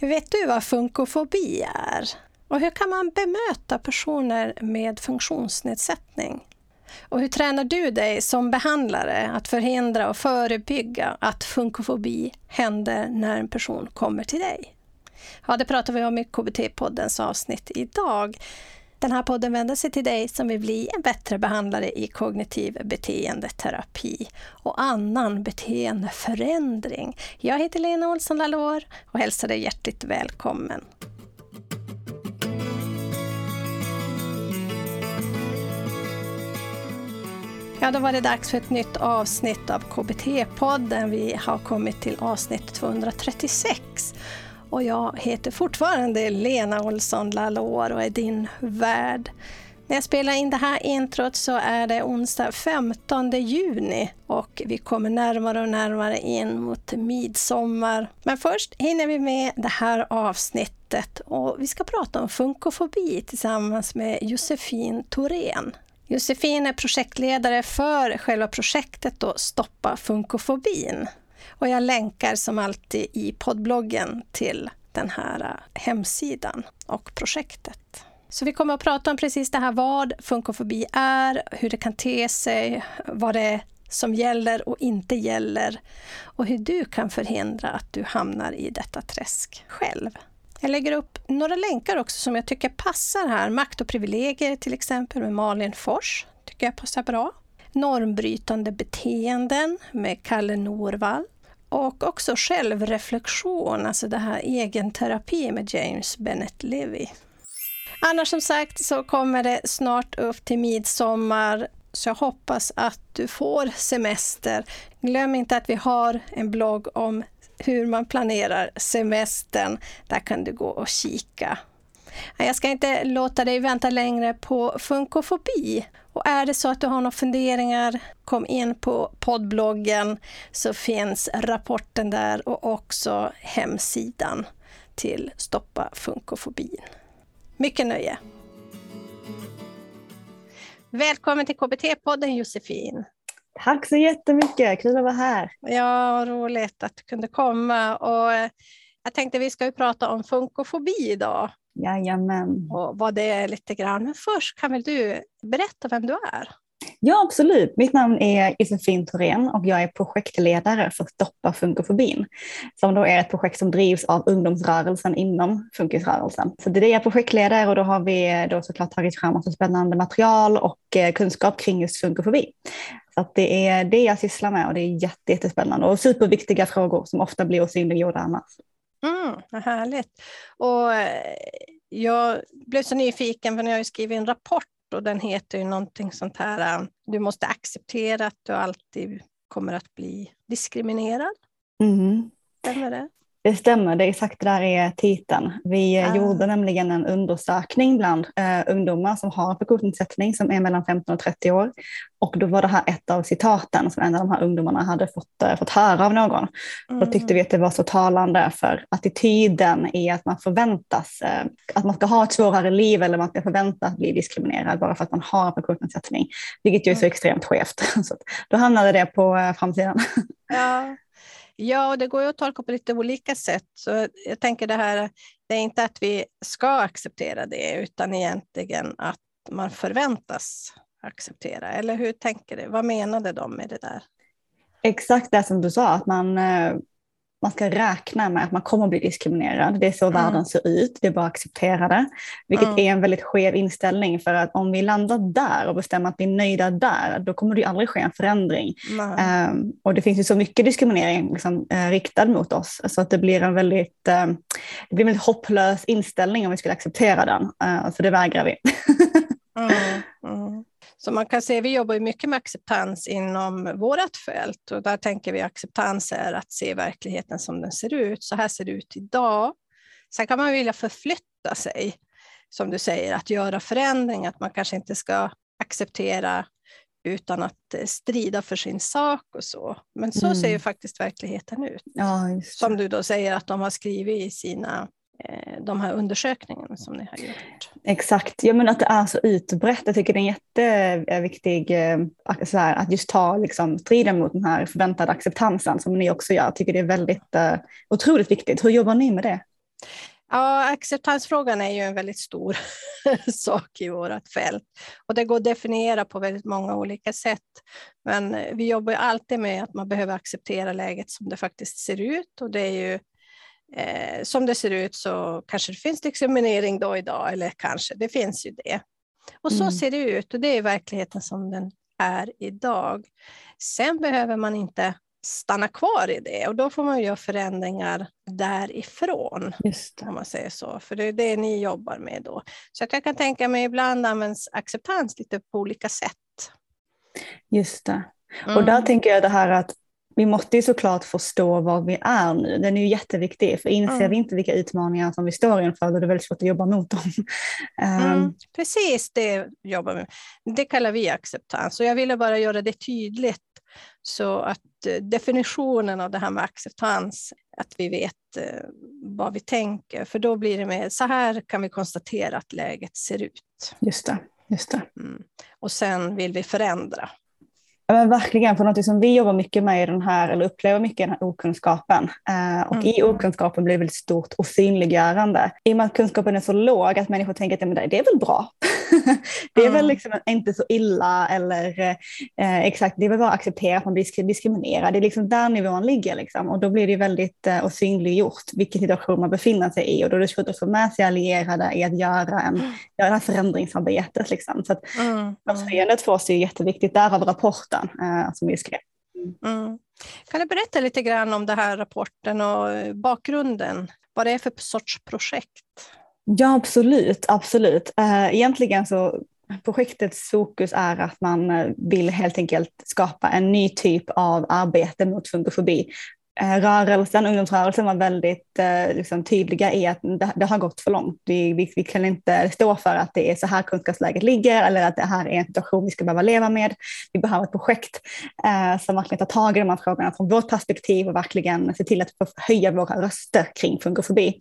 Vet du vad funkofobi är? Och hur kan man bemöta personer med funktionsnedsättning? Och hur tränar du dig som behandlare att förhindra och förebygga att funkofobi händer när en person kommer till dig? Ja, det pratar vi om i KBT-poddens avsnitt idag. Den här podden vänder sig till dig som vill bli en bättre behandlare i kognitiv beteendeterapi och annan beteendeförändring. Jag heter Lena Olsson Lalor och hälsar dig hjärtligt välkommen. Ja, då var det dags för ett nytt avsnitt av KBT-podden. Vi har kommit till avsnitt 236 och jag heter fortfarande Lena Olsson Lalor och är din värd. När jag spelar in det här introt så är det onsdag 15 juni och vi kommer närmare och närmare in mot midsommar. Men först hinner vi med det här avsnittet och vi ska prata om funkofobi tillsammans med Josefin Thorén. Josefin är projektledare för själva projektet då Stoppa funkofobin. Och jag länkar som alltid i poddbloggen till den här äh, hemsidan och projektet. Så vi kommer att prata om precis det här vad funkofobi är, hur det kan te sig, vad det är som gäller och inte gäller och hur du kan förhindra att du hamnar i detta träsk själv. Jag lägger upp några länkar också som jag tycker passar här. Makt och privilegier till exempel med Malin Fors, tycker jag passar bra. Normbrytande beteenden med Kalle Norvall. Och också självreflektion, alltså det här egenterapi med James Bennett Levy. Annars som sagt så kommer det snart upp till midsommar så jag hoppas att du får semester. Glöm inte att vi har en blogg om hur man planerar semestern. Där kan du gå och kika. Jag ska inte låta dig vänta längre på funkofobi. Och är det så att du har några funderingar, kom in på poddbloggen så finns rapporten där och också hemsidan till Stoppa funkofobin. Mycket nöje! Välkommen till KBT-podden Josefin! Tack så jättemycket, kul att vara här. Ja, roligt att du kunde komma. Och eh, jag tänkte vi ska ju prata om funkofobi idag. Jajamän. Och vad det är lite grann. Men först kan väl du berätta vem du är? Ja, absolut. Mitt namn är Josefin Thorén och jag är projektledare för Stoppa funkofobin, som då är ett projekt som drivs av ungdomsrörelsen inom funkisrörelsen. Så det är det jag är projektledare och då har vi då såklart tagit fram massa spännande material och eh, kunskap kring just funkofobi. Så det är det jag sysslar med och det är jätte, jättespännande och superviktiga frågor som ofta blir osynliggjorda annars. Mm, vad härligt. Och eh, jag blev så nyfiken för när jag skrivit en rapport och den heter ju någonting sånt här, äh, du måste acceptera att du alltid kommer att bli diskriminerad. Mm. Stämmer det? Det stämmer, det är exakt det där är titeln. Vi ah. gjorde nämligen en undersökning bland eh, ungdomar som har funktionsnedsättning som är mellan 15 och 30 år. Och då var det här ett av citaten som en av de här ungdomarna hade fått, eh, fått höra av någon. Mm. Då tyckte vi att det var så talande för attityden i att man förväntas, eh, att man ska ha ett svårare liv eller man ska förväntas bli diskriminerad bara för att man har en funktionsnedsättning. Vilket ju är så mm. extremt skevt. Så då hamnade det på eh, framsidan. Ja. Ja, det går ju att tolka på lite olika sätt. Så jag tänker det här, det är inte att vi ska acceptera det, utan egentligen att man förväntas acceptera. Eller hur tänker du? Vad menade de med det där? Exakt det som du sa, att man eh, man ska räkna med att man kommer att bli diskriminerad. Det är så mm. världen ser ut, det är bara att acceptera det. Vilket mm. är en väldigt skev inställning för att om vi landar där och bestämmer att vi är nöjda där, då kommer det aldrig ske en förändring. Mm. Um, och det finns ju så mycket diskriminering liksom, uh, riktad mot oss så att det blir en väldigt, uh, det blir en väldigt hopplös inställning om vi skulle acceptera den. Uh, så det vägrar vi. Mm, mm. Så man kan se, vi jobbar mycket med acceptans inom vårt fält och där tänker vi acceptans är att se verkligheten som den ser ut. Så här ser det ut idag. Sen kan man vilja förflytta sig, som du säger, att göra förändring, att man kanske inte ska acceptera utan att eh, strida för sin sak och så. Men så mm. ser ju faktiskt verkligheten ut. Ja, som du då säger att de har skrivit i sina de här undersökningarna som ni har gjort. Exakt, ja, men att det är så utbrett. Jag tycker det är jätteviktigt eh, så här, att just ta liksom, striden mot den här förväntade acceptansen som ni också gör. Jag tycker det är väldigt uh, otroligt viktigt. Hur jobbar ni med det? Ja, acceptansfrågan är ju en väldigt stor sak i vårt fält och det går att definiera på väldigt många olika sätt. Men vi jobbar ju alltid med att man behöver acceptera läget som det faktiskt ser ut och det är ju eh, som det ser ut så kanske det finns diskriminering då idag eller kanske, det finns ju det. Och så mm. ser det ut och det är verkligheten som den är idag. Sen behöver man inte stanna kvar i det och då får man göra förändringar därifrån. Just Om man säger så, för det är det ni jobbar med då. Så att jag kan tänka mig ibland används acceptans lite på olika sätt. Just det. Mm. Och där tänker jag det här att vi måste ju såklart förstå var vi är nu. Den är ju jätteviktig, för inser mm. vi inte vilka utmaningar som vi står inför, då är det väldigt svårt att jobba mot dem. Mm, ehm. precis, det jobbar vi med. Det kallar vi acceptans och jag ville bara göra det tydligt så att eh, definitionen av det här med acceptans, att vi vet eh, vad vi tänker, för då blir det mer så här kan vi konstatera att läget ser ut. Just det. Just det. Mm. Och sen vill vi förändra. Ja, men verkligen, för något som vi jobbar mycket med i den här, eller upplever mycket i den här okunskapen. Eh, och mm. i okunskapen blir det väldigt stort osynliggörande. I och med att kunskapen är så låg att människor tänker att det är väl bra. det är mm. väl liksom inte så illa eller eh, exakt, det är väl bara att acceptera att man blir diskriminerad. Det är liksom där nivån ligger liksom. och då blir det väldigt eh, osynliggjort vilken situation man befinner sig i och då är det svårt att få med sig allierade i att göra, en, mm. göra det här förändringsarbetet. Liksom. Så att mm. avslöjandet för oss är jätteviktigt, därav rapporten eh, som vi skrev. Mm. Kan du berätta lite grann om den här rapporten och bakgrunden? Vad det är för sorts projekt? Ja, absolut. absolut. Eh, egentligen så projektets fokus är att man eh, vill helt enkelt skapa en ny typ av arbete mot funkofobi Eh, rörelsen, ungdomsrörelsen var väldigt eh, liksom, tydliga i att det, det, har gått för långt. Vi, vi, vi, kan inte stå för att det är så här kunskapsläget ligger eller att det här är en situation vi ska behöva leva med. Vi behöver ett projekt eh, som verkligen tar tag i de här frågorna från vårt perspektiv och verkligen ser till att höja våra röster kring funkofobi.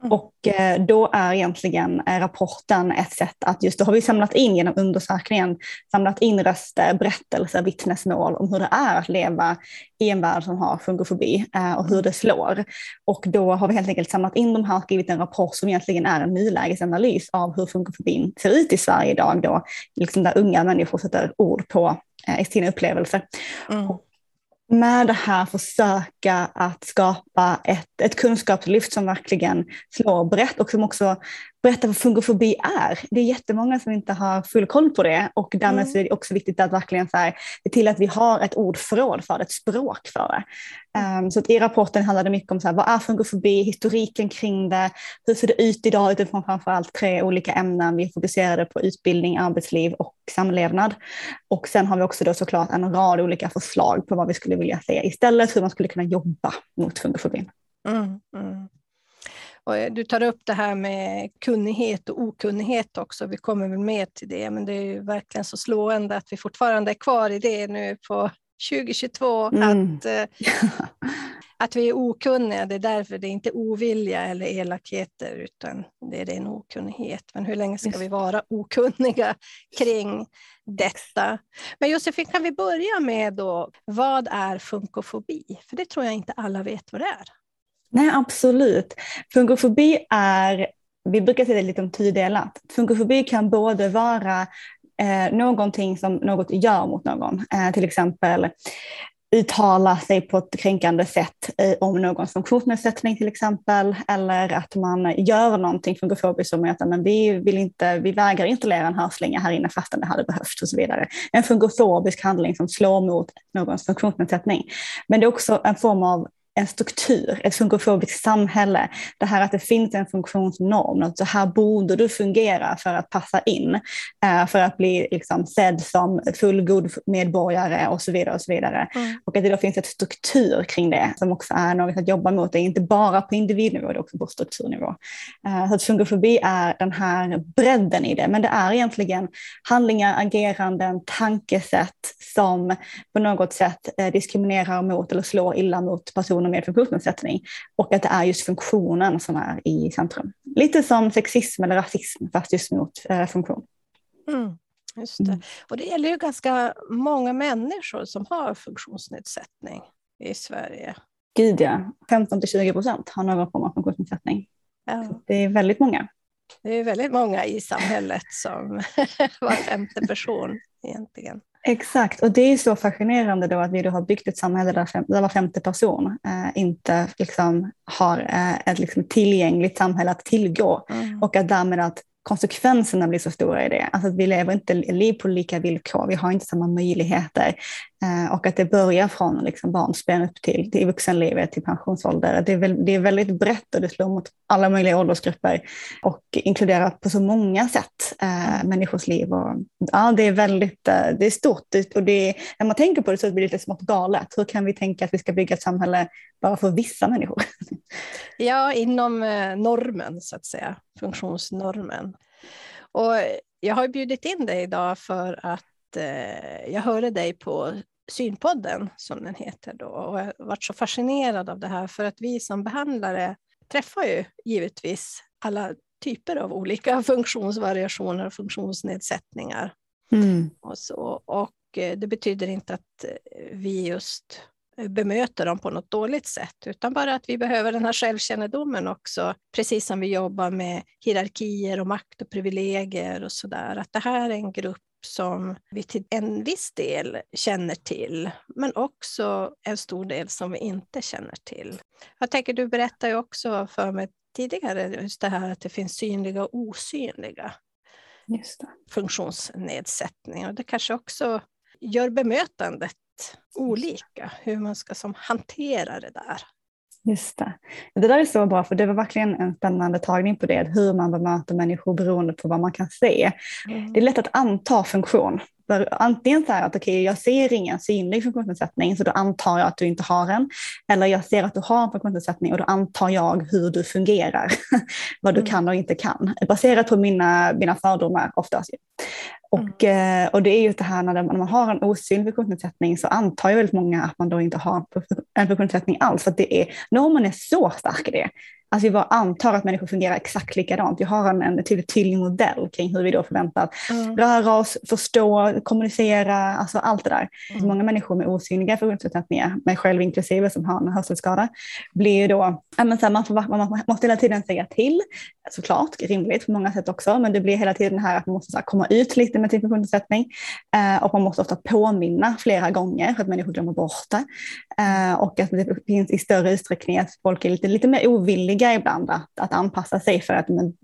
Mm. Och eh, då är egentligen eh, rapporten ett sätt att just då har vi samlat in genom undersökningen, samlat in röster, berättelser, vittnesmål om hur det är att leva i en värld som har funkofobi eh, och hur det slår. Och då har vi helt enkelt samlat in de här och skrivit en rapport som egentligen är en nulägesanalys av hur funkofobin ser ut i Sverige idag, då, liksom där unga människor sätter ord på eh, sina upplevelser. Mm. Med det här försöka att skapa ett, ett kunskapslyft som verkligen slår brett och som också berätta vad fungofobi är. Det är jättemånga som inte har full koll på det och därmed mm. är det också viktigt att verkligen så här, se till att vi har ett ordförråd för det, ett språk för det. Um, så i rapporten handlar det mycket om så här, vad är fungofobi, historiken kring det, hur ser det ut idag utifrån framförallt tre olika ämnen. Vi fokuserade på utbildning, arbetsliv och samlevnad. Och sen har vi också då såklart en rad olika förslag på vad vi skulle vilja se istället, hur man skulle kunna jobba mot fungofobin. Mm, mm. Och eh, du tar upp det här med kunnighet och okunnighet också. Vi kommer väl med till det, men det är ju verkligen så slående att vi fortfarande är kvar i det nu på 2022. Mm. Att, eh, att vi är okunniga, det är därför det är inte ovilja eller elakheter, utan det är en okunnighet. Men hur länge ska vi vara okunniga kring detta? Men Josefin, kan vi börja med då, vad är funkofobi? För det tror jag inte alla vet vad det är. Nej, absolut. Funkofobi är, vi brukar säga det lite tudelat. Funkofobi kan både vara eh, någonting som något gör mot någon, eh, till exempel uttala sig på ett kränkande sätt eh, om någons funktionsnedsättning till exempel, eller att man gör någonting fungofobiskt som att men vi, vill inte, vi vägrar installera en hörslinga här inne fastän det hade behövts och så vidare. En fungofobisk handling som slår mot någons funktionsnedsättning. Men det är också en form av en struktur, ett funkofobiskt samhälle. Det här att det finns en funktionsnorm, att så här borde du fungera för att passa in, eh, för att bli liksom sedd som fullgod medborgare och så vidare. Och så vidare. Mm. Och att det då finns ett struktur kring det som också är något att jobba mot. Det är inte bara på individnivå, det är också på strukturnivå. Eh, så att funkofobi är den här bredden i det, men det är egentligen handlingar, ageranden, tankesätt som på något sätt eh, diskriminerar mot eller slår illa mot personer personer med funktionsnedsättning och att det är just funktionen som är i centrum. Lite som sexism eller rasism fast just mot eh, funktion. Mm, just det. Mm. Och det gäller ju ganska många människor som har funktionsnedsättning i Sverige. Gud ja, 15 till 20 procent har någon form av funktionsnedsättning. Ja. Det är väldigt många. Det är väldigt många i samhället som var femte person egentligen. Exakt, och det är så fascinerande då att vi då har byggt ett samhälle där, fem, där var femte person eh, inte liksom har eh, ett liksom tillgängligt samhälle att tillgå mm. och att därmed att konsekvenserna blir så stora i det. Alltså att vi lever inte liv på lika villkor, vi har inte samma möjligheter. Eh, och att det börjar från liksom barnsben upp till, till vuxenlivet, till pensionsålder. Det är, väl, det är väldigt brett och det slår mot alla möjliga åldersgrupper och inkluderar på så många sätt eh, människors liv. Och, ja, det är väldigt eh, det är stort och det när man tänker på det så blir det lite smått galet. Hur kan vi tänka att vi ska bygga ett samhälle bara för vissa människor? Ja, inom eh, normen så att säga, funktionsnormen. Och jag har bjudit in dig idag för att eh, jag hörde dig på Synpodden, som den heter då, och jag varit så fascinerad av det här, för att vi som behandlare träffar ju givetvis alla typer av olika funktionsvariationer och funktionsnedsättningar. Mm. Och, så, och eh, det betyder inte att vi just bemöter dem på något dåligt sätt, utan bara att vi behöver den här självkännedomen också, precis som vi jobbar med hierarkier och makt och privilegier och så där. Att det här är en grupp som vi till en viss del känner till, men också en stor del som vi inte känner till. Jag tänker, du berättade ju också för mig tidigare just det här att det finns synliga och osynliga funktionsnedsättningar. Det kanske också gör bemötandet olika, hur man ska som hantera det där. Just det. Det där är så bra, för det var verkligen en spännande tagning på det, hur man bemöter människor beroende på vad man kan se. Mm. Det är lätt att anta funktion. För antingen så här att okej, okay, jag ser ingen synlig funktionsnedsättning så då antar jag att du inte har en. Eller jag ser att du har en funktionsnedsättning och då antar jag hur du fungerar. vad du mm. kan och inte kan. Baserat på mina, mina fördomar oftast. Och, mm. Eh, och det är ju det här när, man har en osynlig funktionsnedsättning så antar ju väldigt många att man då inte har en funktionsnedsättning alls. För det är, normen är så stark i det. Alltså vi bara antar att människor fungerar exakt likadant. Vi har en, en tydlig, tydlig modell kring hur vi då förväntas mm. röra oss, förstå, kommunicera, alltså allt det där. Mm. många människor med osynliga funktionsnedsättningar, mig själv inklusive som har en hörselskada, blir ju då, men så här, man, får, man måste hela tiden säga till, såklart, rimligt på många sätt också, men det blir hela tiden här att man måste här, komma ut lite med sin funktionsnedsättning eh, och man måste ofta påminna flera gånger för att människor glömmer bort det. Eh, och att det finns i större utsträckning att folk är lite, lite mer ovilliga ibland att, att anpassa sig för att, men,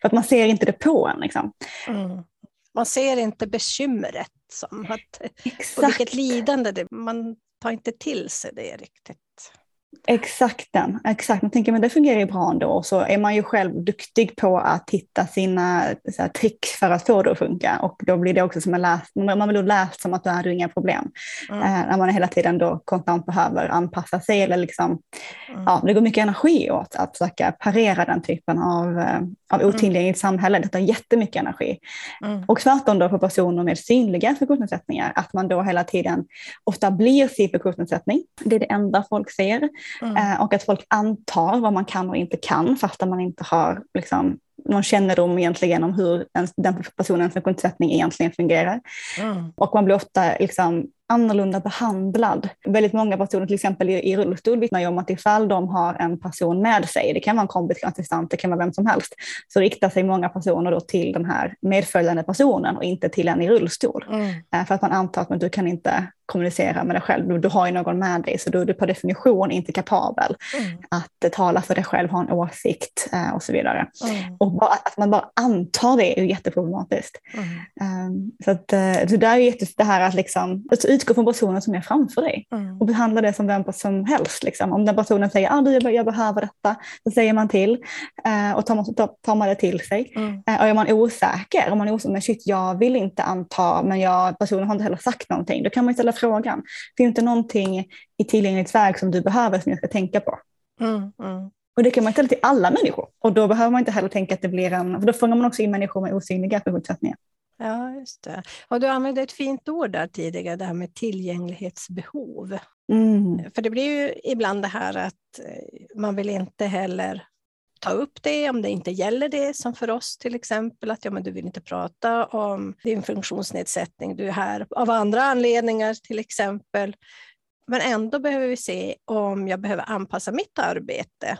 för att man ser inte det på en. Liksom. Mm. Man ser inte bekymret som att, Exakt. och vilket lidande det Man tar inte till sig det riktigt. Exakt den, exakt. Man tänker men det fungerar ju bra ändå. Och så är man ju själv duktig på att hitta sina här, tricks för att få det att funka. Och då blir det också som en läst, man blir läst som att då är det inga problem. Mm. Eh, när man hela tiden då konstant behöver anpassa sig eller liksom, mm. ja, det går mycket energi åt att försöka parera den typen av, eh, av mm. otillgängligt mm. samhälle. Det tar jättemycket energi. Mm. Och tvärtom då för personer med synliga funktionsnedsättningar, att man då hela tiden ofta blir sin funktionsnedsättning. Det är det enda folk ser. Mm. Eh, och att folk antar vad man kan och inte kan fast man inte har liksom, någon kännedom egentligen om hur en, den personens funktionsnedsättning egentligen fungerar. Mm. Och man blir ofta liksom, annorlunda behandlad. Väldigt många personer, till exempel i, i rullstol, vittnar ju om att ifall de har en person med sig, det kan vara en kompis, assistent, det kan vara vem som helst, så riktar sig många personer då till den här medföljande personen och inte till en i rullstol. Mm. Eh, för att man antar att men du kan inte kommunicera med dig själv. Du, du har ju någon med dig så du är du per definition inte kapabel mm. att tala för dig själv, ha en åsikt eh, och så vidare. Mm. Och bara, att man bara antar det är ju jätteproblematiskt. Mm. Um, så, att, så där är jätte, det här att liksom, att utgå från personen som är framför dig mm. och behandla det som vem som helst. Liksom. Om den personen säger att ah, jag, jag behöver detta, så säger man till uh, och tar, tar, tar man det till sig. Uh, och är man osäker, om man är osäker, men shit jag vill inte anta men jag, personen har inte heller sagt någonting, då kan man ställa frågan. Det är inte någonting i tillgänglighetsväg som du behöver som jag ska tänka på. Mm, mm. Och det kan man ställa till alla människor. Och då behöver man inte heller tänka att det blir en, för då fångar man också in människor med osynliga förutsättningar. Ja, just det. Och du använde ett fint ord där tidigare, det här med tillgänglighetsbehov. Mm. För det blir ju ibland det här att eh, man vill inte heller ta upp det om det inte gäller det, som för oss till exempel, att ja, men du vill inte prata om din funktionsnedsättning, du är här av andra anledningar till exempel. Men ändå behöver vi se om jag behöver anpassa mitt arbete.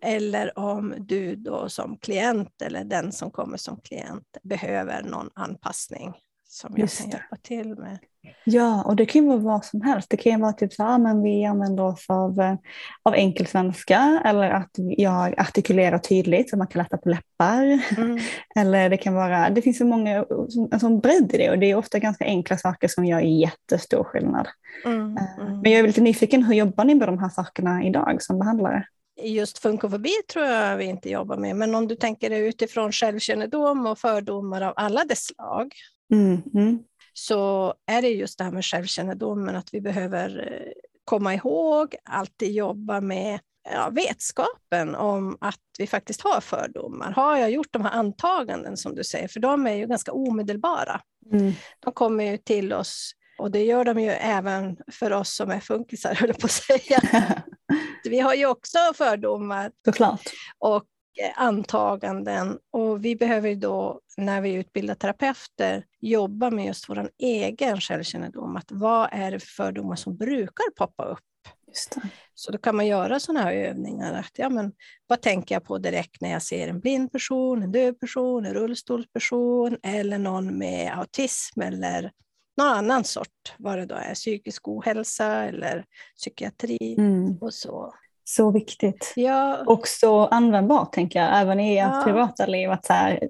Eller om du då som klient eller den som kommer som klient behöver någon anpassning som jag kan hjälpa till med. Ja, och det kan ju vara vad som helst. Det kan ju vara typ så här, men vi använder oss av, eh, av enkelsvenska eller att jag artikulerar tydligt så man kan lätta på läppar. Mm. Eller det kan vara, det finns så många, en sån bredd i det och det är ofta ganska enkla saker som gör jättestor skillnad. Mm. Eh, mm. Men jag är lite nyfiken, hur jobbar ni med de här sakerna idag som behandlare? just funkofobi tror jag vi inte jobbar med, men om du tänker dig utifrån självkännedom och fördomar av alla dess slag, mm, mm. Så är det just det här med självkännedomen, att vi behöver eh, komma ihåg, alltid jobba med ja, vetskapen om att vi faktiskt har fördomar. Har jag gjort de här antaganden som du säger, för de är ju ganska omedelbara. Mm. De kommer ju till oss och det gör de ju även för oss som är funkisar, höll på att säga. Vi har ju också fördomar. Såklart. Och antaganden. Och vi behöver då, när vi utbildar terapeuter, jobba med just vår egen självkännedom. Att vad är det för fördomar som brukar poppa upp? Så då kan man göra sådana här övningar. Att, ja, men, vad tänker jag på direkt när jag ser en blind person, en döv person, en rullstolsperson eller någon med autism eller någon annan sort, vad det då är, psykisk ohälsa eller psykiatri mm. och så. Så viktigt. Ja. Och så användbart tänker jag, även i ert ja. privata liv. Att, så här,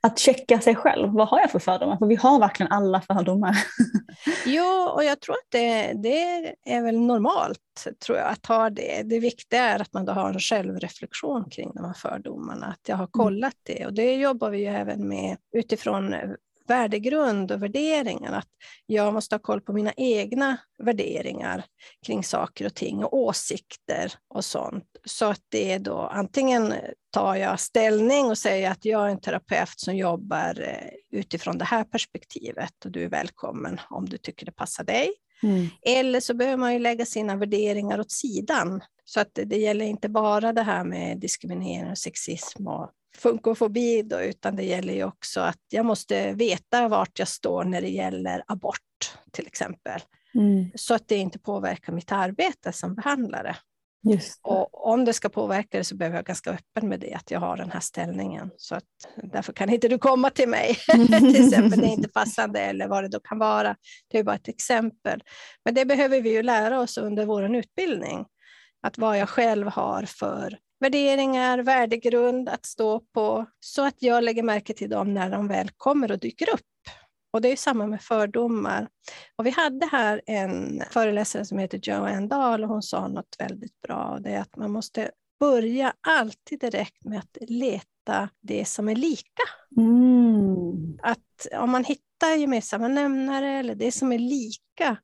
att checka sig själv. Vad har jag för fördomar? För vi har verkligen alla fördomar. jo, och jag tror att det, det är väl normalt tror jag, att ha det. Det viktiga är att man då har en självreflektion kring de här fördomarna. Att jag har mm. kollat det. Och det jobbar vi ju även med utifrån värdegrund och värderingar. Att jag måste ha koll på mina egna värderingar kring saker och ting och åsikter och sånt. Så att det är då antingen tar jag ställning och säger att jag är en terapeut som jobbar eh, utifrån det här perspektivet och du är välkommen om du tycker det passar dig. Mm. Eller så behöver man ju lägga sina värderingar åt sidan. Så att det gäller inte bara det här med diskriminering och sexism och funkofobi, då, utan det gäller ju också att jag måste veta vart jag står när det gäller abort till exempel. Mm. Så att det inte påverkar mitt arbete som behandlare. Och om det ska påverka det så behöver jag ganska öppen med det, att jag har den här ställningen. Så att, därför kan inte du komma till mig, till exempel, det är inte passande eller vad det då kan vara. Det är bara ett exempel. Men det behöver vi ju lära oss under vår utbildning, att vad jag själv har för värderingar, värdegrund att stå på, så att jag lägger märke till dem när de väl kommer och dyker upp. Och det är samma med fördomar. Och vi hade här en föreläsare som heter Joanne Dahl och hon sa något väldigt bra. Det är att man måste börja alltid direkt med att leta det som är lika. Mm. Att om man hittar gemensamma nämnare eller det som är lika,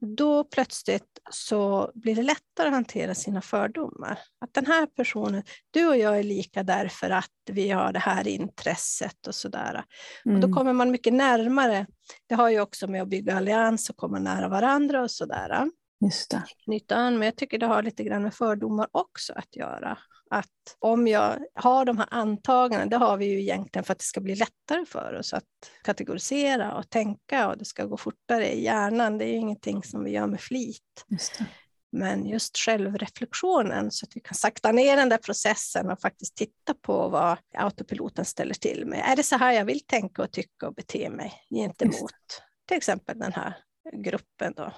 då plötsligt så blir det lättare att hantera sina fördomar. Att den här personen, du och jag är lika därför att vi har det här intresset och sådär. Mm. Och då mm. kommer man mycket närmare. Det har ju också med att bygga allians och komma nära varandra och sådär. Just det. Knyta an, men jag tycker det har lite grann med fördomar också att göra. Att om jag har de här antagandena, det har vi ju egentligen för att det ska bli lättare för oss att kategorisera och tänka och det ska gå fortare i hjärnan. Det är ju ingenting som vi gör med flit. Just Men just självreflektionen så att vi kan sakta ner den där processen och faktiskt titta på vad autopiloten ställer till med. Är det så här jag vill tänka och tycka och bete mig gentemot till exempel den här gruppen då?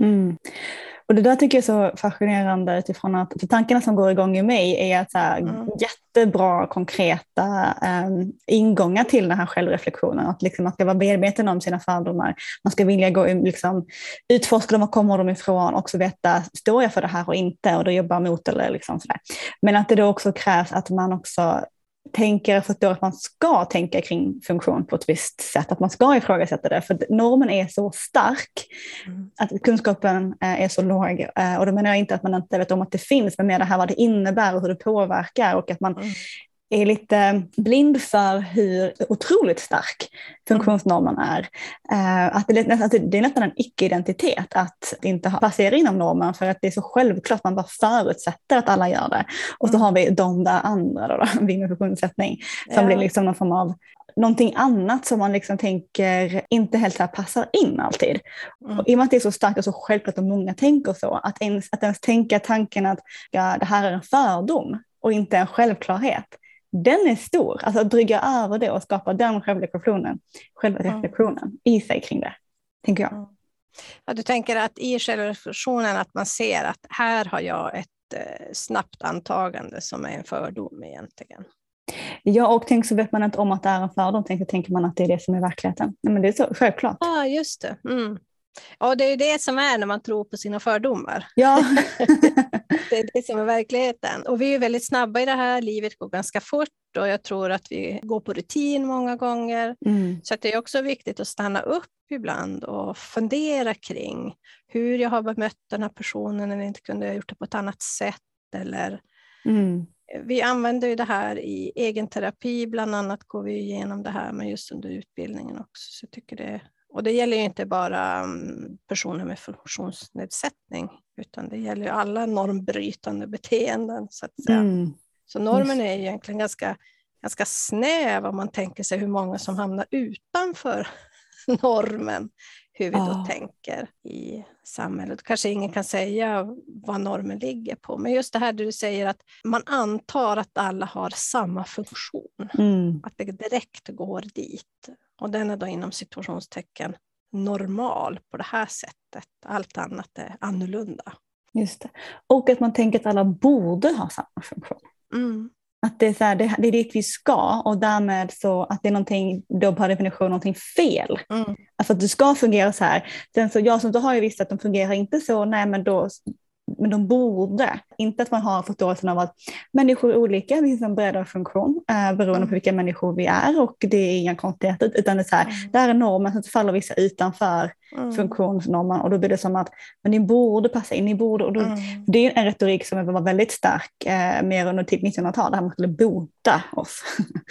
Mm. Och det där tycker jag är så fascinerande utifrån att för tankarna som går igång i mig är att så här, mm. jättebra konkreta um, ingångar till den här självreflektionen. Att liksom man ska vara medveten om sina fördomar. Man ska vilja gå, liksom, utforska dem och komma dem ifrån och också veta, står jag för det här och inte och då jobba mot eller liksom sådär. Men att det då också krävs att man också tänker förstår att man ska tänka kring funktion på ett visst sätt, att man ska ifrågasätta det. För normen är så stark, mm. att kunskapen eh, är så låg. Eh, och då menar jag inte att man inte vet om att det finns, men mer det här vad det innebär och hur det påverkar och att man mm. Är lite blind för hur otroligt stark funktionsnormen är. Uh, att det, är, att det är nästan en icke-identitet att inte passera inom normen för att det är så självklart, man bara förutsätter att alla gör det. Och så mm. har vi de där andra, då, då, med funktionsnedsättning, som ja. blir liksom någon form av någonting annat som man liksom tänker inte helt så passar in alltid. Mm. Och I och med att det är så starkt och så självklart och många tänker så, att ens, att ens tänka tanken att ja, det här är en fördom och inte en självklarhet, den är stor. Alltså att brygga över det och skapa den självreflektionen, självreflektionen mm. i sig kring det, tänker jag. Mm. Ja, du tänker att i självreflektionen att man ser att här har jag ett eh, snabbt antagande som är en fördom egentligen. Ja, och tänk så vet man inte om att det är en fördom, tänk så tänker man att det är det som är verkligheten. Nej, men det är så, självklart. Ja, just det. Mm. Ja, det är det som är när man tror på sina fördomar. Ja. det är det som är verkligheten. Och vi är väldigt snabba i det här, livet går ganska fort och jag tror att vi går på rutin många gånger. Mm. Så det är också viktigt att stanna upp ibland och fundera kring hur jag har bemött den här personen vi inte kunde ha gjort det på ett annat sätt. Eller mm. Vi använder ju det här i egen terapi, bland annat går vi igenom det här, men just under utbildningen också. Så jag tycker det och det gäller ju inte bara mm, personer med funktionsnedsättning, utan det gäller alla normbrytande beteenden. Så, att säga. Mm. så normen är egentligen ganska, ganska snäv om man tänker sig hur många som hamnar utanför normen, hur vi då tänker i samhället. Kanske ingen kan säga vad normen ligger på, men just det här du säger att man antar att alla har samma funktion, mm. att det direkt går dit. Och den är då inom situationstecken normal på det här sättet. Allt annat är annorlunda. Just det. Och att man tänker att alla borde ha samma funktion. Mm. Att det är, så här, det, det, är dit vi ska och därmed så att det är någonting, då per definition någonting fel. Mm. Alltså att du ska fungera så här. Sen så jag som då har ju visst att de fungerar inte så, nej men då men de borde. Inte att man har förståelsen av att människor är olika, det finns en bredare funktion eh, beroende mm. på vilka människor vi är och det är inga konstigheter utan det är så här, mm. där är normen, sen faller vissa utanför mm. funktionsnormen och då blir det som att men ni borde passa in, ni borde, och då, mm. det är en retorik som var väldigt stark eh, mer under typ 1900-talet, där man skulle bota oss.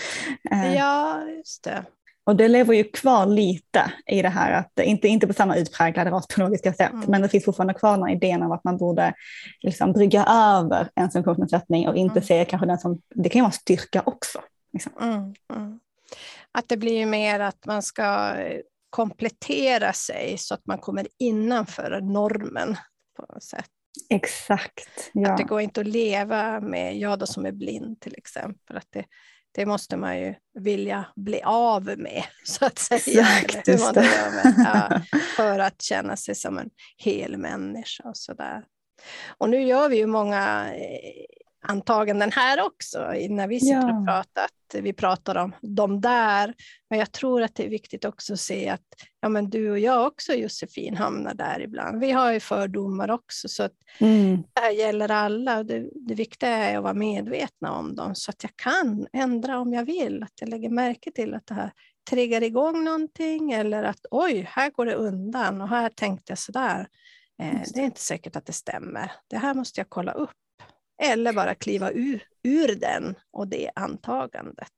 eh. Ja, just det. Och det lever ju kvar lite i det här, att, inte, inte på samma utpräglade rasbiologiska sätt, mm. men det finns fortfarande kvar den idén av att man borde liksom brygga över en funktionsnedsättning och inte mm. se kanske den som, det kan ju vara styrka också. Liksom. Mm, mm. Att det blir mer att man ska eh, komplettera sig så att man kommer innanför normen på något sätt. Exakt. Ja. Att det går inte att leva med jag då som är blind till exempel. Att det, det måste man ju vilja bli av med, så att säga. Exakt, just. Ja, för att känna sig som en hel människa och så där. Och nu gör vi ju många eh, antaganden här också, när vi sitter ja. och pratar, att vi pratar om de där. Men jag tror att det är viktigt också att se att ja, men du och jag också, Josefin, hamnar där ibland. Vi har ju fördomar också, så att mm. det här gäller alla. Det, det viktiga är att vara medvetna om dem, så att jag kan ändra om jag vill. Att jag lägger märke till att det här triggar igång någonting, eller att oj, här går det undan och här tänkte jag sådär. Eh, det är inte säkert att det stämmer. Det här måste jag kolla upp. Eller bara kliva ur, ur den och det antagandet.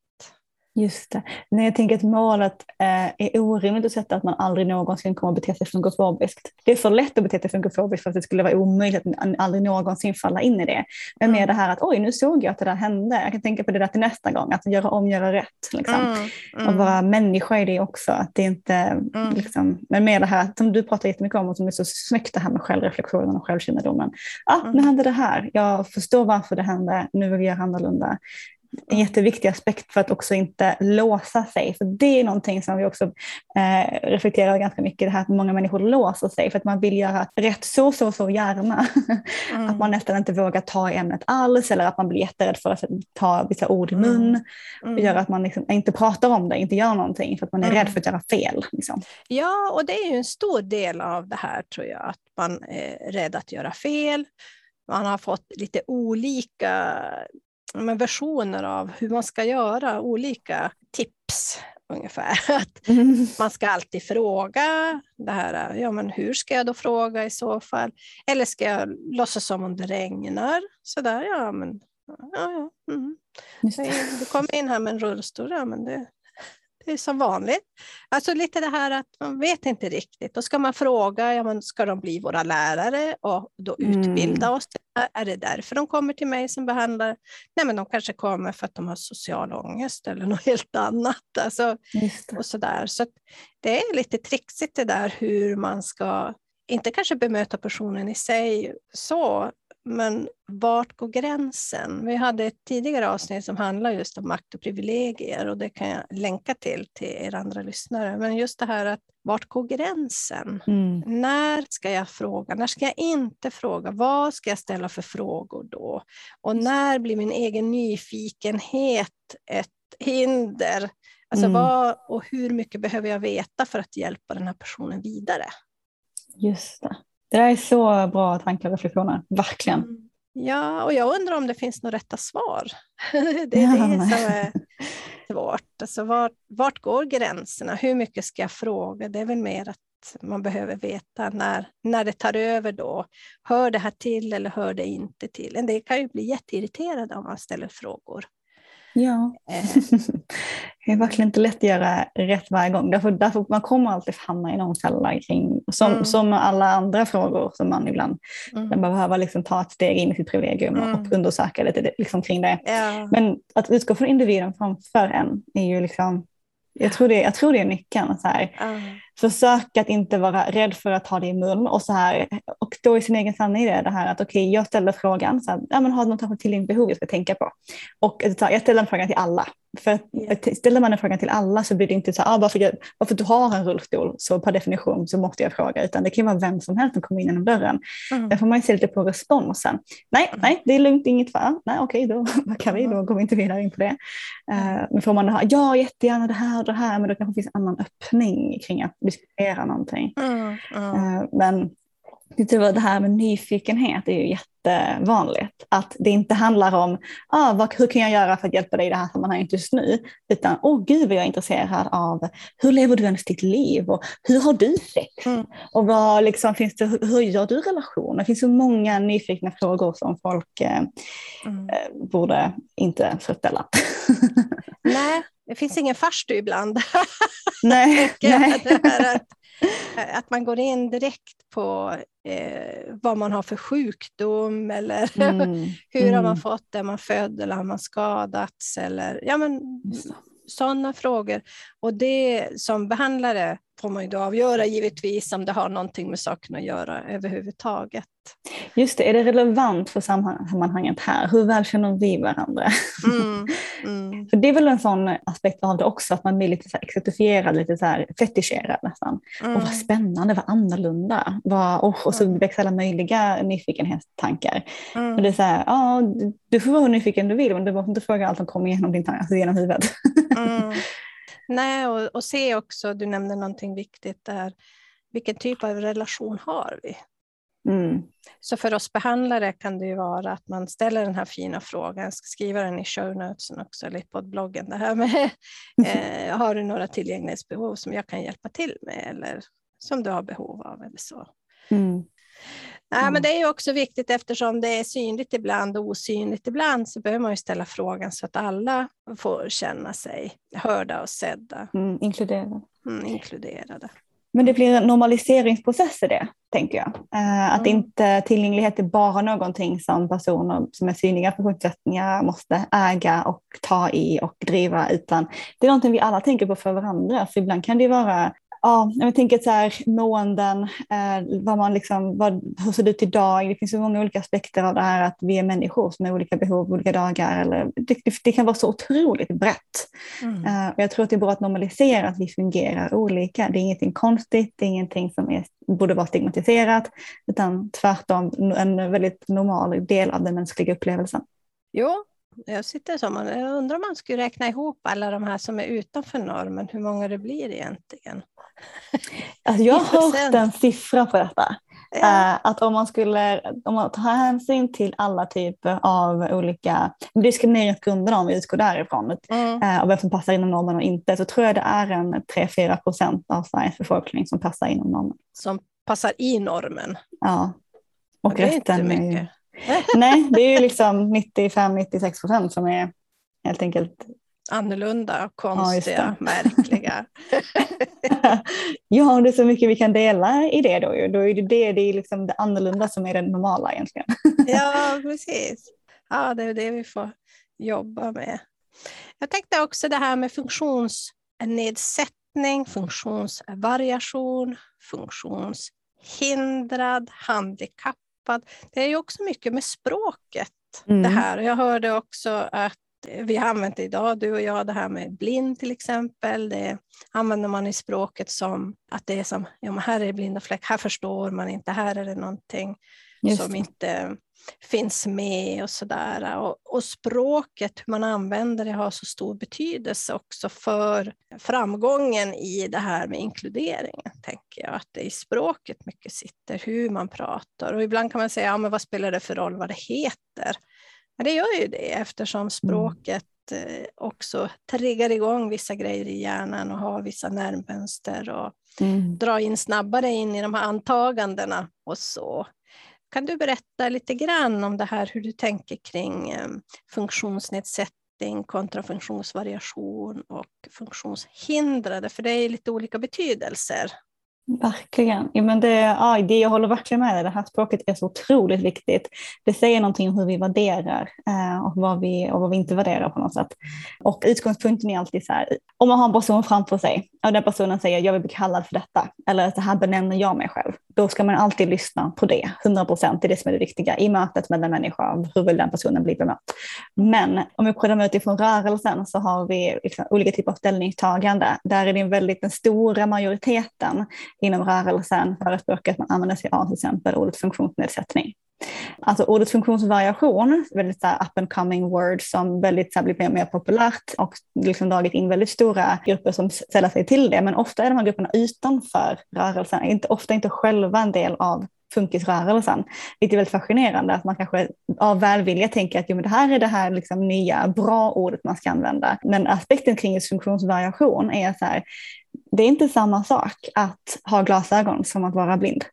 Just det. Nej, jag tänker att målet eh, är orimligt att sätta att man aldrig någonsin kommer att bete sig funkofobiskt. Det är för lätt att bete sig funkofobiskt för att det skulle vara omöjligt att aldrig någonsin falla in i det. Men mm. med det här att oj, nu såg jag att det där hände. Jag kan tänka på det där till nästa gång, att göra om, göra rätt. Liksom. Mm. Mm. Och vara människa i det också. Att det inte, mm. liksom, men med det här som du pratar jättemycket om och som är så snyggt det här med självreflektionen och självkännedomen. Ah, nu mm. hände det här. Jag förstår varför det hände. Nu vill jag göra annorlunda en jätteviktig aspekt för att också inte låsa sig. För det är någonting som vi också eh, reflekterar ganska mycket, det här att många människor låser sig för att man vill göra rätt så, så, så gärna. Mm. att man nästan inte vågar ta ämnet alls eller att man blir jätterädd för att ta vissa ord i mun. Mm. Mm. gör att man liksom inte pratar om det, inte gör någonting för att man är rädd mm. för att göra fel. Liksom. Ja, och det är ju en stor del av det här tror jag, att man är rädd att göra fel. Man har fått lite olika men versioner av hur man ska göra, olika tips ungefär. Att mm. Man ska alltid fråga, det här, ja, men hur ska jag då fråga i så fall? Eller ska jag låtsas som om det regnar? Så där, ja, men Ja, ja. Mm. Du kommer in här med en rullstol, ja, men det, det är som vanligt. Alltså lite det här att man vet inte riktigt. Då ska man fråga, ja, men ska de bli våra lärare och då utbilda mm. oss? Är det därför de kommer till mig som behandlare? Nej, men de kanske kommer för att de har social ångest eller något helt annat. Alltså, och så där. så det är lite trixigt det där hur man ska, inte kanske bemöta personen i sig så, men vart går gränsen? Vi hade ett tidigare avsnitt som handlar just om makt och privilegier och det kan jag länka till till er andra lyssnare. Men just det här att vart går gränsen? Mm. När ska jag fråga? När ska jag inte fråga? Vad ska jag ställa för frågor då? Och när blir min egen nyfikenhet ett hinder? Alltså mm. vad och hur mycket behöver jag veta för att hjälpa den här personen vidare? Just det. Det där är så bra tankar och reflektioner, verkligen. Mm. Ja, och jag undrar om det finns några rätta svar. det är ja. det som är svårt. Alltså vart, vart går gränserna? Hur mycket ska jag fråga? Det är väl mer att man behöver veta när, när det tar över då. Hör det här till eller hör det inte till? En del kan ju bli jätteirriterade om man ställer frågor. Ja, eh. det är verkligen inte lätt att göra rätt varje gång. Därför, därför man kommer alltid hamna i någon fälla kring, som, mm. som alla andra frågor som man ibland mm. man behöver liksom ta ett steg in i sitt privilegium mm. och undersöka lite liksom kring det. Ja. Men att utgå från individen framför en är ju liksom jag tror det, jag tror det är nyckeln. Så här. Mm. Försök att inte vara rädd för att ha det i mun och så här. Och då i sin egen sanning det, det här att okej, okay, jag ställer frågan, så här, ja, men har du något tillgängligt behov jag ska tänka på? Och jag ställer den frågan till alla. För ställer man en fråga till alla så blir det inte så ah, bara, för jag, bara för att du har en rullstol så per definition så måste jag fråga, utan det kan vara vem som helst som kommer in genom dörren. Mm. Där får man ju se lite på responsen. Nej, mm. nej, det är lugnt, inget fall. Nej, okej, okay, då backar vi, då går vi inte vidare in på det. Uh, men får man ha, ja, jättegärna det här och det här, men då kanske det finns annan öppning kring att diskutera någonting. Mm. Uh, men det här med nyfikenhet är ju jättevanligt. Att det inte handlar om ah, vad, hur kan jag göra för att hjälpa dig i det här sammanhanget just nu, utan åh oh, gud vad jag är intresserad av hur lever du ens ditt liv och hur har du sex? Mm. Och vad, liksom, finns det, hur gör du relationer? Det finns så många nyfikna frågor som folk eh, mm. eh, borde inte ställa. Nej, det finns ingen farstu ibland. nej, nej. Att, att man går in direkt på eh, vad man har för sjukdom eller mm. hur mm. har man mm. fått det, man född eller har man skadats eller ja, men, sådana frågor. Och det som behandlare får man ju då avgöra givetvis om det har någonting med saken att göra överhuvudtaget. Just det, är det relevant för sammanhanget här? Hur väl känner vi varandra? Mm, mm. för det är väl en sån aspekt av det också, att man blir lite så exotifierad, lite så här fetischerad nästan. Mm. Och vad spännande, vad annorlunda. Vad, oh, och så mm. växer alla möjliga nyfikenhetstankar. Mm. Och det är så här, ja, du får vara hur nyfiken du vill, men du måste inte fråga allt som kommer igenom, din, alltså genom huvudet. Mm. Nej, och, och se också, du nämnde någonting viktigt där, vilken typ av relation har vi? Mm. Så för oss behandlare kan det ju vara att man ställer den här fina frågan, jag ska skriva den i show notesen också, eller på bloggen, det här med eh, har du några tillgänglighetsbehov som jag kan hjälpa till med eller som du har behov av eller så. Mm. Nej, men det är också viktigt eftersom det är synligt ibland och osynligt ibland så behöver man ju ställa frågan så att alla får känna sig hörda och sedda. Mm, inkluderade. Mm, inkluderade. Men det blir en normaliseringsprocess i det, tänker jag. Eh, att mm. inte tillgänglighet är bara någonting som personer som är synliga funktionsnedsättningar måste äga och ta i och driva, utan det är någonting vi alla tänker på för varandra. För ibland kan det vara ja, jag tänker så här, måenden, eh, vad man liksom, vad, hur ser det ut idag? Det finns så många olika aspekter av det här att vi är människor som har olika behov olika dagar. Eller, det, det kan vara så otroligt brett. Mm. Eh, och jag tror att det är bra att normalisera att vi fungerar olika. Det är ingenting konstigt, det är ingenting som är, borde vara stigmatiserat, utan tvärtom en väldigt normal del av den mänskliga upplevelsen. Jo, jag sitter som jag undrar om man skulle räkna ihop alla de här som är utanför normen, hur många det blir egentligen. Alltså jag har hört en siffra på detta. Ja. Uh, att om man skulle om man tar hänsyn till alla typer av olika diskrimineringsgrunder om vi utgår därifrån mm. uh, och vem som passar inom normen och inte så tror jag det är en 3-4 procent av Sveriges befolkning som passar inom normen. Som passar i normen? Ja. Och det är inte mycket. Nej, det är ju liksom 95-96 procent som är helt enkelt annorlunda, konstiga, ja, märkliga. ja, det är så mycket vi kan dela i det då. Då är det det, det, är liksom det annorlunda som är det normala egentligen. ja, precis. Ja, det är det vi får jobba med. Jag tänkte också det här med funktionsnedsättning, funktionsvariation, funktionshindrad, handikappad. Det är ju också mycket med språket mm. det här. Jag hörde också att vi har använt det idag, du och jag, det här med blind till exempel. Det använder man i språket som att det är som, ja men här är det blinda fläck, här förstår man inte, här är det någonting Just. som inte finns med och sådär. Och, och språket, hur man använder det, har så stor betydelse också för framgången i det här med inkluderingen, tänker jag. Att det i språket mycket sitter, hur man pratar. Och ibland kan man säga, ja men vad spelar det för roll vad det heter? Men det gör ju det eftersom mm. språket mm. också triggar igång vissa grejer i hjärnan och har vissa nervmönster och mm. drar in snabbare in i de här antagandena och så. Kan du berätta lite grann om det här, hur du tänker kring eh, funktionsnedsättning kontra funktionsvariation och funktionshindrade, för det är lite olika betydelser. Verkligen. Ja, men det, ja, det, jag håller verkligen med dig. Det här språket är så otroligt viktigt. Det säger någonting om hur vi värderar eh, och, vad vi, och vad vi inte värderar på något sätt. Och utgångspunkten är alltid så här, om man har en person framför sig och den personen säger jag vill bli kallad för detta, eller så här benämner jag mig själv, då ska man alltid lyssna på det, 100 procent, det är det som är det viktiga i mötet med den människan, hur vill den personen bli bemött. Men om vi kollar utifrån rörelsen så har vi liksom olika typer av ställningstagande. Där är det en väldigt den stora majoriteten inom rörelsen förespråkar att man använder sig av till exempel ordet funktionsnedsättning. Alltså ordet funktionsvariation, väldigt så up and coming word som väldigt så här, blir mer och mer populärt och liksom dragit in väldigt stora grupper som säljer sig till det. Men ofta är de här grupperna utanför rörelsen, inte, ofta inte själva en del av funkisrörelsen. Vilket är väldigt fascinerande att man kanske av välvilja tänker att jo, men det här är det här liksom nya bra ordet man ska använda. Men aspekten kring just funktionsvariation är så här, det är inte samma sak att ha glasögon som att vara blind.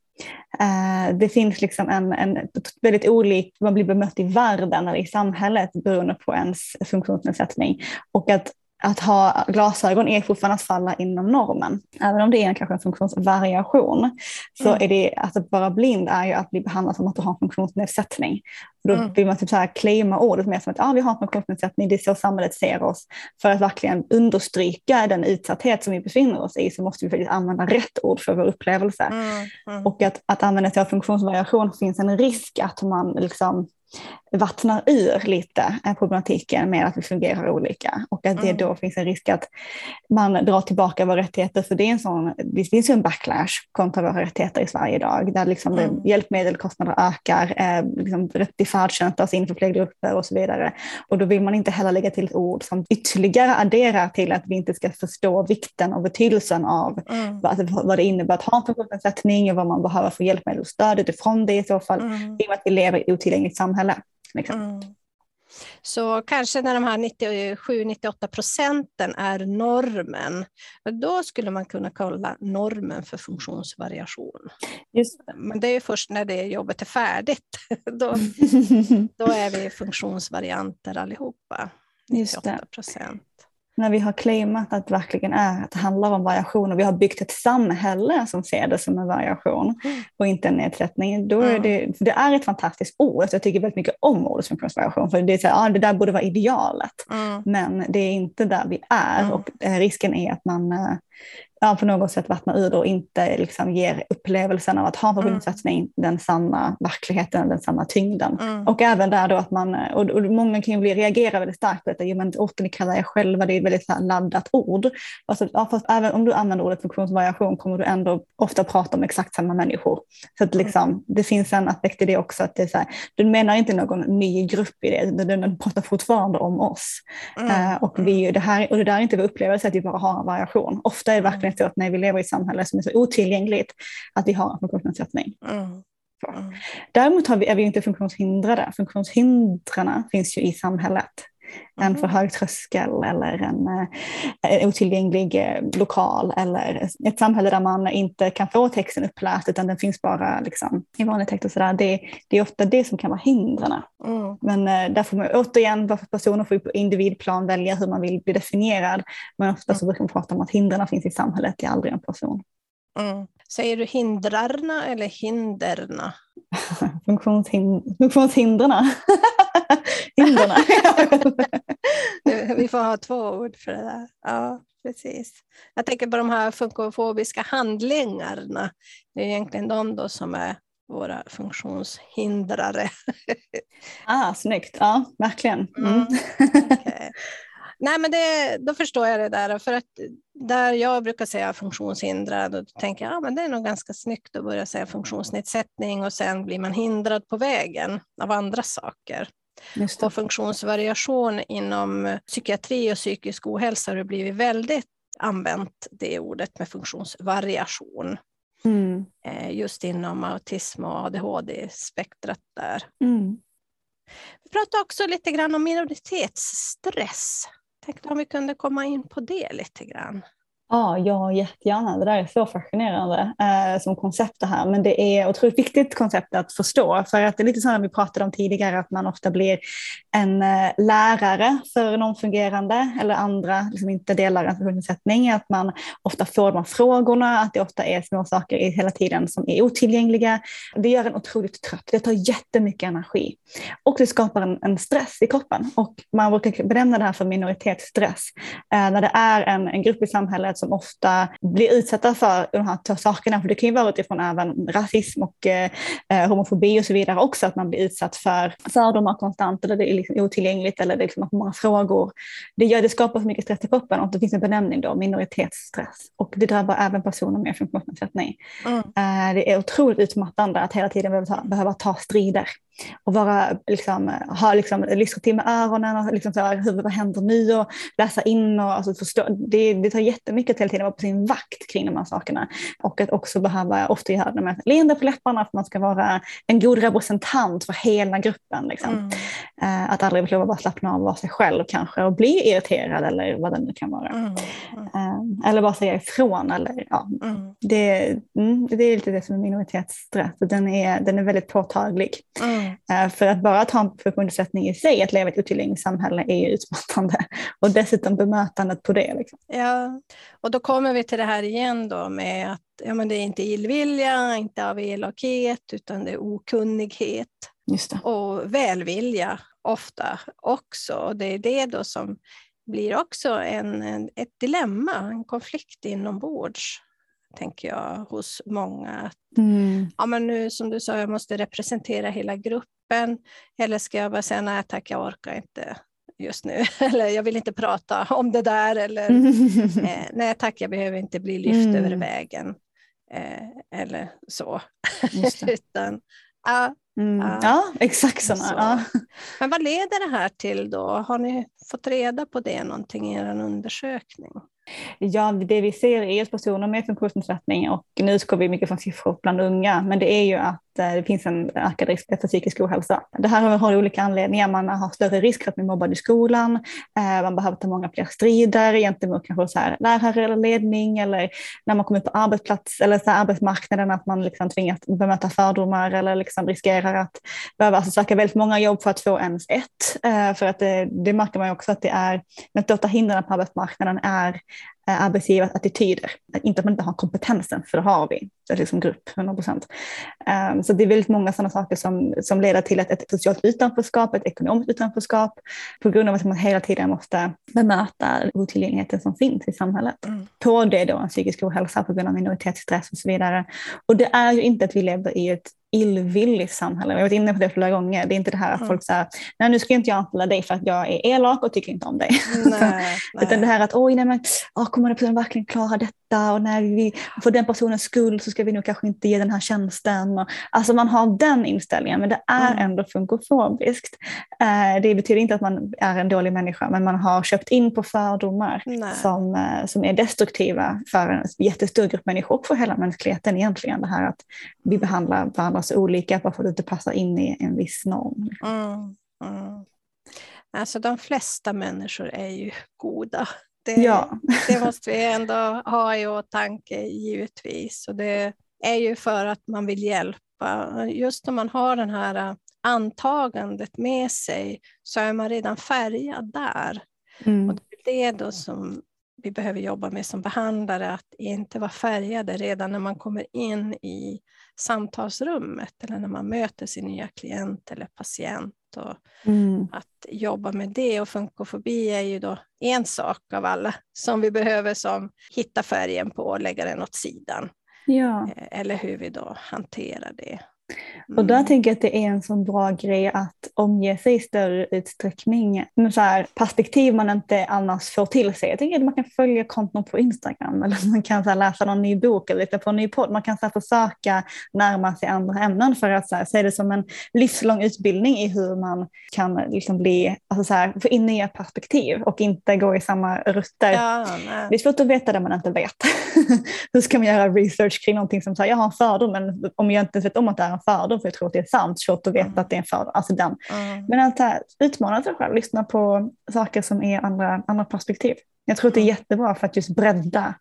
Uh, det finns liksom en, en väldigt olik, man blir bemött i världen eller i samhället beroende på ens funktionsnedsättning. Och att att ha glasögon är fortfarande att falla inom normen. Även om det är kanske en funktionsvariation så mm. är det att vara blind är ju att bli behandlad som att du har en funktionsnedsättning. Då mm. vill man typ så här claima ordet mer som att ah, vi har en funktionsnedsättning, det är så samhället ser oss. För att verkligen understryka den utsatthet som vi befinner oss i så måste vi faktiskt använda rätt ord för vår upplevelse. Mm. mm. Och att, att använda sig av funktionsvariation finns en risk att man liksom vattnar ur lite problematiken med att vi fungerar olika och att det mm. då finns en risk att man drar tillbaka våra rättigheter för det, är en sån, det finns ju en backlash kontra våra rättigheter i Sverige idag där liksom mm. hjälpmedelkostnader ökar, eh, liksom rätt till färdtjänst tas in för fler grupper och så vidare. Och då vill man inte heller lägga till ett ord som ytterligare adderar till att vi inte ska förstå vikten och betydelsen av mm. vad, vad det innebär att ha en funktionsnedsättning och vad man behöver för hjälpmedel och stöd utifrån det i så fall, mm. i och med att vi lever i ett otillgängligt samhälle. Liksom. Mm. Så kanske när de här 97-98 procenten är normen, då skulle man kunna kolla normen för funktionsvariation. Just Men det är först när det jobbet är färdigt, då, då är vi funktionsvarianter allihopa. 98 procent när vi har claimat att det verkligen är, att det handlar om variation och vi har byggt ett samhälle som ser det som en variation mm. och inte en nedsättning, då är mm. det, det är ett fantastiskt ord. Jag tycker väldigt mycket om ordet funktionsvariation, för det, är så här, ja, det där borde vara idealet, mm. men det är inte där vi är mm. och eh, risken är att man eh, ja, på något sätt vattnar ur det och inte liksom ger upplevelsen av att ha en förbundssatsning mm. den sanna verkligheten, den sanna tyngden. Mm. Och även där då att man, och, och många kan ju bli, reagera väldigt starkt på detta, jo men orten ni kallar er själva, det är ett väldigt så laddat ord. Alltså, ja, fast även om du använder ordet funktionsvariation kommer du ändå ofta prata om exakt samma människor. Så att liksom, mm. det finns en aspekt i det också, att det är så här, du menar inte någon ny grupp i det, du pratar fortfarande om oss. Mm. Uh, och, vi, det här, och det där är inte vår upplevelse att vi bara har en variation. Ofta är det verkligen när vi lever i ett samhälle som är så otillgängligt att vi har en funktionsnedsättning. Mm. Mm. Däremot vi, är vi inte funktionshindrade. Funktionshindrarna finns ju i samhället. En för hög tröskel eller en, en otillgänglig lokal eller ett samhälle där man inte kan få texten uppläst utan den finns bara liksom, i vanlig text och sådär. Det, det är ofta det som kan vara hindren. Mm. Men där får man återigen, varför personer får på individplan välja hur man vill bli definierad. Men ofta så brukar man prata om att hindren finns i samhället, det är aldrig en person. Mm. Säger du hindrarna eller hinderna? Funktionshind funktionshindrena. Hinderna. Vi får ha två ord för det där. Ja, precis. Jag tänker på de här funkofobiska handlingarna. Det är egentligen de då som är våra funktionshindrare. ah, snyggt, ja verkligen. Mm. Mm. Okay. Nej, men det, då förstår jag det där. För att där jag brukar säga funktionshindrad, då tänker jag att ja, det är nog ganska snyggt att börja säga funktionsnedsättning och sen blir man hindrad på vägen av andra saker. Och funktionsvariation inom psykiatri och psykisk ohälsa har det blivit väldigt använt det ordet med funktionsvariation. Mm. Eh, just inom autism och ADHD-spektrat där. Mm. Vi pratar också lite grann om minoritetsstress. Tänkte om vi kunde komma in på det lite grann. Ja, ja, jättegärna. Det där är så fascinerande eh, som koncept det här. Men det är otroligt viktigt koncept att förstå. För att det är lite som vi pratade om tidigare, att man ofta blir en eh, lärare för någon fungerande eller andra liksom inte delar en funktionsnedsättning. Att man ofta får de här frågorna, att det ofta är små saker hela tiden som är otillgängliga. Det gör en otroligt trött. Det tar jättemycket energi. Och det skapar en, en stress i kroppen. Och man brukar benämna det här för minoritetsstress. Eh, när det är en, en grupp i samhället som ofta blir utsatta för de här sakerna. För det kan ju vara utifrån även rasism och eh, eh, homofobi och så vidare också, att man blir utsatt för fördomar konstant eller det är liksom otillgängligt eller det är liksom många frågor. Det, gör, det skapar så mycket stress i kroppen och det finns en benämning då, minoritetsstress. Och det drabbar även personer med funktionsnedsättning. Mm. Eh, det är otroligt utmattande att hela tiden behöva ta, behöva ta strider och vara, liksom, ha liksom, lyssna till med öronen och liksom så här, hur, vad händer nu och läsa in och alltså, förstå. Det, det tar jättemycket att hela tiden vara på sin vakt kring de här sakerna och att också behöva ofta göra det med leende på läpparna för att man ska vara en god representant för hela gruppen. Liksom. Mm. Uh, att aldrig behöva bara slappna av och vara sig själv kanske och bli irriterad eller vad det nu kan vara. Mm. Mm. Uh, eller bara säga ifrån. Eller, ja. Mm. Det, mm, det är lite det som är minoritetsstress. Den är, den är väldigt påtaglig. Mm. Mm. För att bara ta en funktionsnedsättning i sig, att leva i ett otillgängligt samhälle, är ju utmattande. Och dessutom bemötandet på det. Liksom. Ja, och då kommer vi till det här igen då med att ja, men det är inte illvilja, inte av elakhet, utan det är okunnighet. Och välvilja ofta också. Och det är det då som blir också en, en, ett dilemma, en konflikt inombords tänker jag, hos många. Mm. Ja, men nu som du sa, jag måste representera hela gruppen. Eller ska jag bara säga nej tack, jag orkar inte just nu. Eller jag vill inte prata om det där. Eller eh, nej tack, jag behöver inte bli lyft mm. över vägen. Eh, eller så. Utan, ja, Mm. Ja. ja. exakt sådana. Så. Ja. Men vad leder det här till då? Har ni fått reda på det någonting i er undersökning? Ja, det vi ser är personer med funktionsnedsättning och nu ska vi mycket från siffror bland unga, men det är ju att Eh, det finns en ökad risk för psykisk ohälsa. Det här har olika anledningar. Man har större risk för att bli mobbad i skolan. Eh, man behöver ta många fler strider gentemot kanske så här lärare eller ledning eller när man kommer ut på arbetsplats eller så arbetsmarknaden att man liksom tvingas bemöta fördomar eller liksom riskerar att behöva alltså söka väldigt många jobb för att få ens ett. Eh, för att det, det märker man också att det är, de största hindren på arbetsmarknaden är arbetsgivares attityder. Inte att man inte har kompetensen, för det har vi det är liksom grupp, 100 procent. Um, så det är väldigt många sådana saker som, som leder till ett, ett socialt utanförskap, ett ekonomiskt utanförskap, på grund av att man hela tiden måste bemöta otillgängligheten som finns i samhället. Mm. På det då en psykisk ohälsa på grund av minoritetsstress och så vidare. Och det är ju inte att vi lever i ett illvilligt samhälle. Jag har varit inne på det flera gånger. Det är inte det här att mm. folk säger, nej nu ska inte jag anställa dig för att jag är elak och tycker inte om dig. Nej, Utan det här att, oj nej men, oh, kommer den personen verkligen klara detta och när vi får den personens skuld så ska vi nog kanske inte ge den här tjänsten. Och, alltså man har den inställningen men det är mm. ändå funkofobiskt. Eh, det betyder inte att man är en dålig människa men man har köpt in på fördomar som, eh, som är destruktiva för en jättestor grupp människor och för hela mänskligheten egentligen. Det här att vi behandlar varandra så olika bara för att det inte passar in i en viss norm. Mm, mm. Alltså de flesta människor är ju goda. Det, Ja. det måste vi ändå ha i åtanke givetvis. Och det är ju för att man vill hjälpa. Just när man har den här äh, antagandet med sig så är man redan färgad där. Mm. Och det är det då som vi behöver jobba med som behandlare, att inte vara färgade redan när man kommer in i samtalsrummet eller när man möter sin nya klient eller patient. Och Mm. att jobba med det och funkofobi är ju då en sak av alla som vi behöver som hitta färgen på och lägga den åt sidan. Ja. Eh, Eller hur vi då hanterar det. Och där Mm. tänker jag att det är en sån bra grej att omge sig i större utsträckning med så här perspektiv man inte annars får till sig. Jag tänker att man kan följa konton på Instagram eller man kan så här läsa någon ny bok eller lyssna på en ny podd. Man kan så här försöka närma sig andra ämnen för att så här, se det som en livslång utbildning i hur man kan liksom bli, alltså så här, få in nya perspektiv och inte gå i samma rutter. Ja, nej. Det är svårt att veta det man inte vet. Hur ska man göra research kring någonting som säger jag har en fördom men om jag inte vet om att det är en fördom för jag tror att det är sant, svårt att veta Mm. att det är en fördom. Alltså den. Mm. Men att här, utmana sig själv, lyssna på saker som är andra, andra perspektiv. Jag tror att det är Mm. jättebra för att just bredda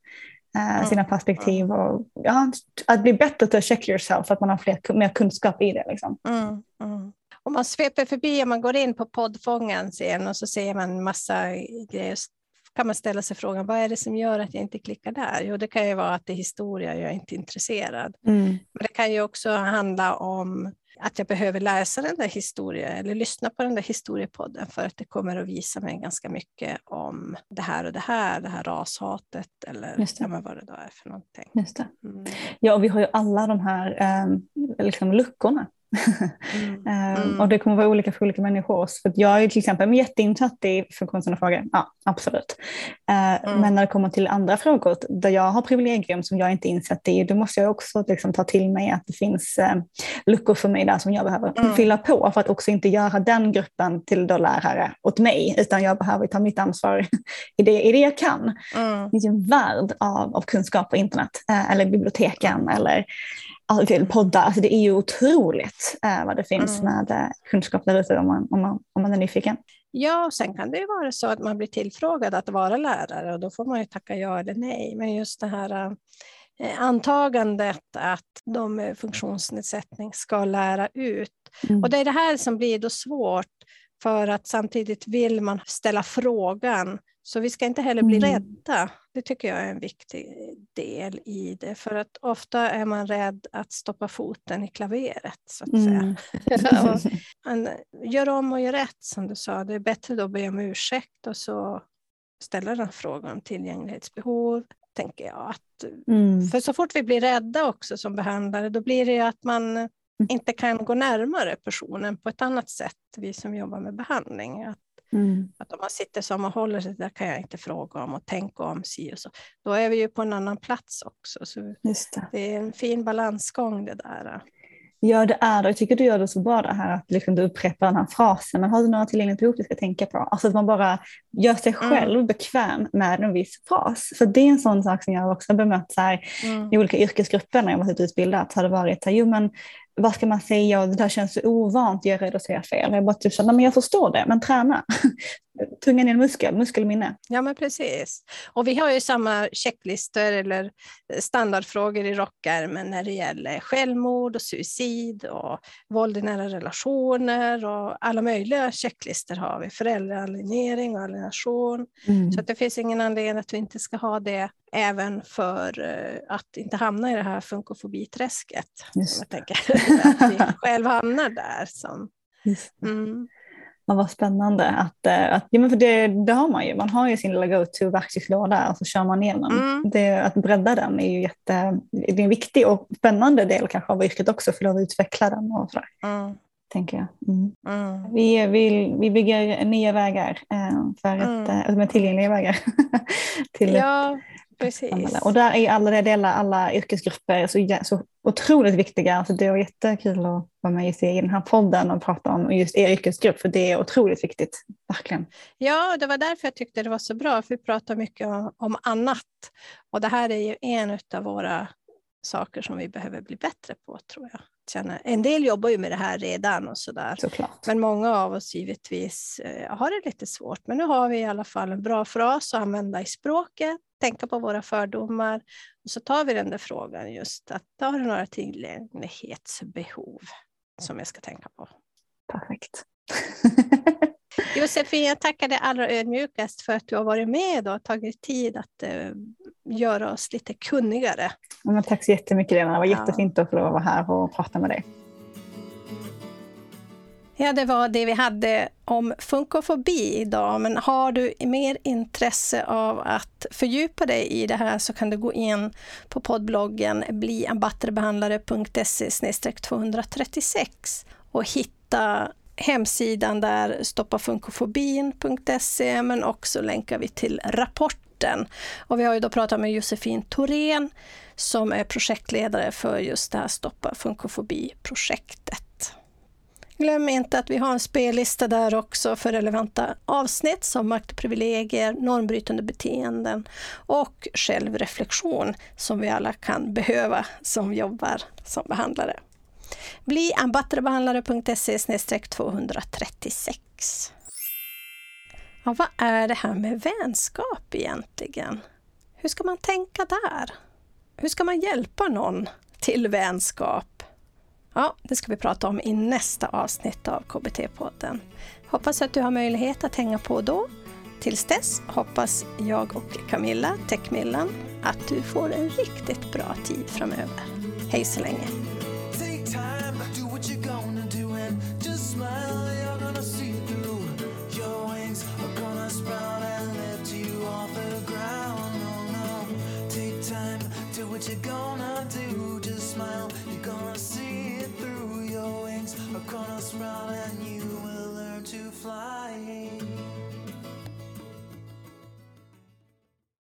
eh, Mm. sina perspektiv och ja, att bli bättre till att check yourself att man har fler, mer kunskap i det. Liksom. Mm, mm. Om man sveper förbi, om man går in på poddfångaren sen och så ser man massa grejer, kan man ställa sig frågan, vad är det som gör att jag inte klickar där? Jo, det kan ju vara att det är historia, jag är inte intresserad. Men det kan ju också handla om att jag behöver läsa den där historien eller lyssna på den där historiepodden för att det kommer att visa mig ganska mycket om det här och det här, det här rashatet eller Just det. ja, vad det då är för någonting. Just. Mm. Ja, vi har ju alla de här eh, liksom luckorna. Mm. Eh, Mm. Och det kommer vara olika för olika människor. För jag är till exempel jätteinsatt i funktionshindrade frågor. Ja, absolut. Eh, Mm. Men när det kommer till andra frågor där jag har privilegium som jag inte är insatt i, då måste jag också liksom ta till mig att det finns eh, luckor för mig där som jag behöver Mm. fylla på för att också inte göra den gruppen till då lärare åt mig, utan jag behöver ta mitt ansvar i det, i det jag kan. Mm. Det finns en värld av, av kunskap på internet, eh, eller biblioteken, eller alltså, till poddar. Alltså, det är ju otroligt eh, vad det finns Mm. med eh, kunskap där ute om man, om, man, om man är nyfiken. Ja, och sen kan det ju vara så att man blir tillfrågad att vara lärare och då får man ju tacka ja eller nej. Men just det här eh, antagandet att de med funktionsnedsättning ska lära ut. Mm. Och det är det här som blir då svårt för att samtidigt vill man ställa frågan. Så vi ska inte heller bli Mm. rädda. Det tycker jag är en viktig del i det. För att ofta är man rädd att stoppa foten i klaveret. Så att säga. Mm. Men gör om och gör rätt som du sa. Det är bättre då att be om ursäkt och så ställa den frågan om tillgänglighetsbehov. Tänker jag. Att, Mm. för så fort vi blir rädda också som behandlare då blir det att man inte kan gå närmare personen på ett annat sätt. Vi som jobbar med behandling. Att, Mm. att om man sitter som och håller sig, där kan jag inte fråga om och tänka om si och så. Då är vi ju på en annan plats också. Så det. det är en fin balansgång det där. Ja, det är det. Jag tycker du gör det så bra det här att liksom du upprepar den här frasen. Men har du några tillgängliga behov du ska tänka på? Alltså att man bara gör sig Mm. själv bekväm med en viss fras. För det är en sån sak som jag också har bemött så här, Mm. i olika yrkesgrupper när jag varit utbildad. Så har det varit så här, jo men vad ska man säga och det där känns så ovant, jag är rädd att säga fel. Jag bara typ så, nej men jag förstår det, men träna. Tungan är en muskel, muskelminne. Ja, men precis. Och vi har ju samma checklistor eller standardfrågor i rockärmen när det gäller självmord och suicid och våld i nära relationer och alla möjliga checklistor har vi. Föräldraalienering och alienation. Så att det finns ingen anledning att vi inte ska ha det även för eh, att inte hamna i det här funkofobiträsket. Just tänker att vi själv hamnar där. Som, det. mm, Ja, vad spännande. Att, eh, att, ja, men för det, det har man ju. Man har ju sin lilla go-to-verktygslåda och så kör man igenom. Mm. Det, att bredda den är ju jätte, det är en viktig och spännande del kanske av yrket också för att utveckla den och sådär, mm, tänker jag. Mm. mm. Vi, vi, vi bygger nya vägar eh, för Mm. ett, eh, med tillgängliga vägar. till ett Ja, precis. Och där är alla de delar, alla yrkesgrupper så, så otroligt viktiga. Alltså det var jättekul att vara med just i den här podden och prata om just er yrkesgrupp för det är otroligt viktigt, verkligen. Ja, det var därför jag tyckte det var så bra, för vi pratar mycket om, annat. Och det här är ju en av våra saker som vi behöver bli bättre på, tror jag. En del jobbar ju med det här redan och sådär. Såklart. Men många av oss givetvis eh, har det lite svårt. Men nu har vi i alla fall en bra fras att använda i språket, tänka på våra fördomar. Och så tar vi den där frågan just att har du några tillgänglighetsbehov som jag ska tänka på? Perfekt. Josefin, jag tackar dig allra ödmjukast för att du har varit med och tagit tid att uh, göra oss lite kunnigare. Ja, tack så jättemycket Lena, det var jättefint att få vara här och prata med dig. Ja, det var det vi hade om funkofobi idag. Men har du mer intresse av att fördjupa dig i det här så kan du gå in på poddbloggen bliambatterbehandlare.se 236 och hitta hemsidan där stoppafunkofobin.se men också länkar vi till rapporten. Och vi har ju då pratat med Josefin Thorén som är projektledare för just det här Stoppa funkofobi-projektet. Glöm inte att vi har en spellista där också för relevanta avsnitt som makt och privilegier, normbrytande beteenden och självreflektion som vi alla kan behöva som jobbar som behandlare. Bli ambatterbehandlare.se 236. Ja, vad är det här med vänskap egentligen? Hur ska man tänka där? Hur ska man hjälpa någon till vänskap? Ja, det ska vi prata om i nästa avsnitt av KBT-podden. Hoppas att du har möjlighet att hänga på då. Tills dess hoppas jag och Camilla, Techmillan, att du får en riktigt bra tid framöver. Hej så länge! what you gonna do? Gonna sprout and you will learn to fly.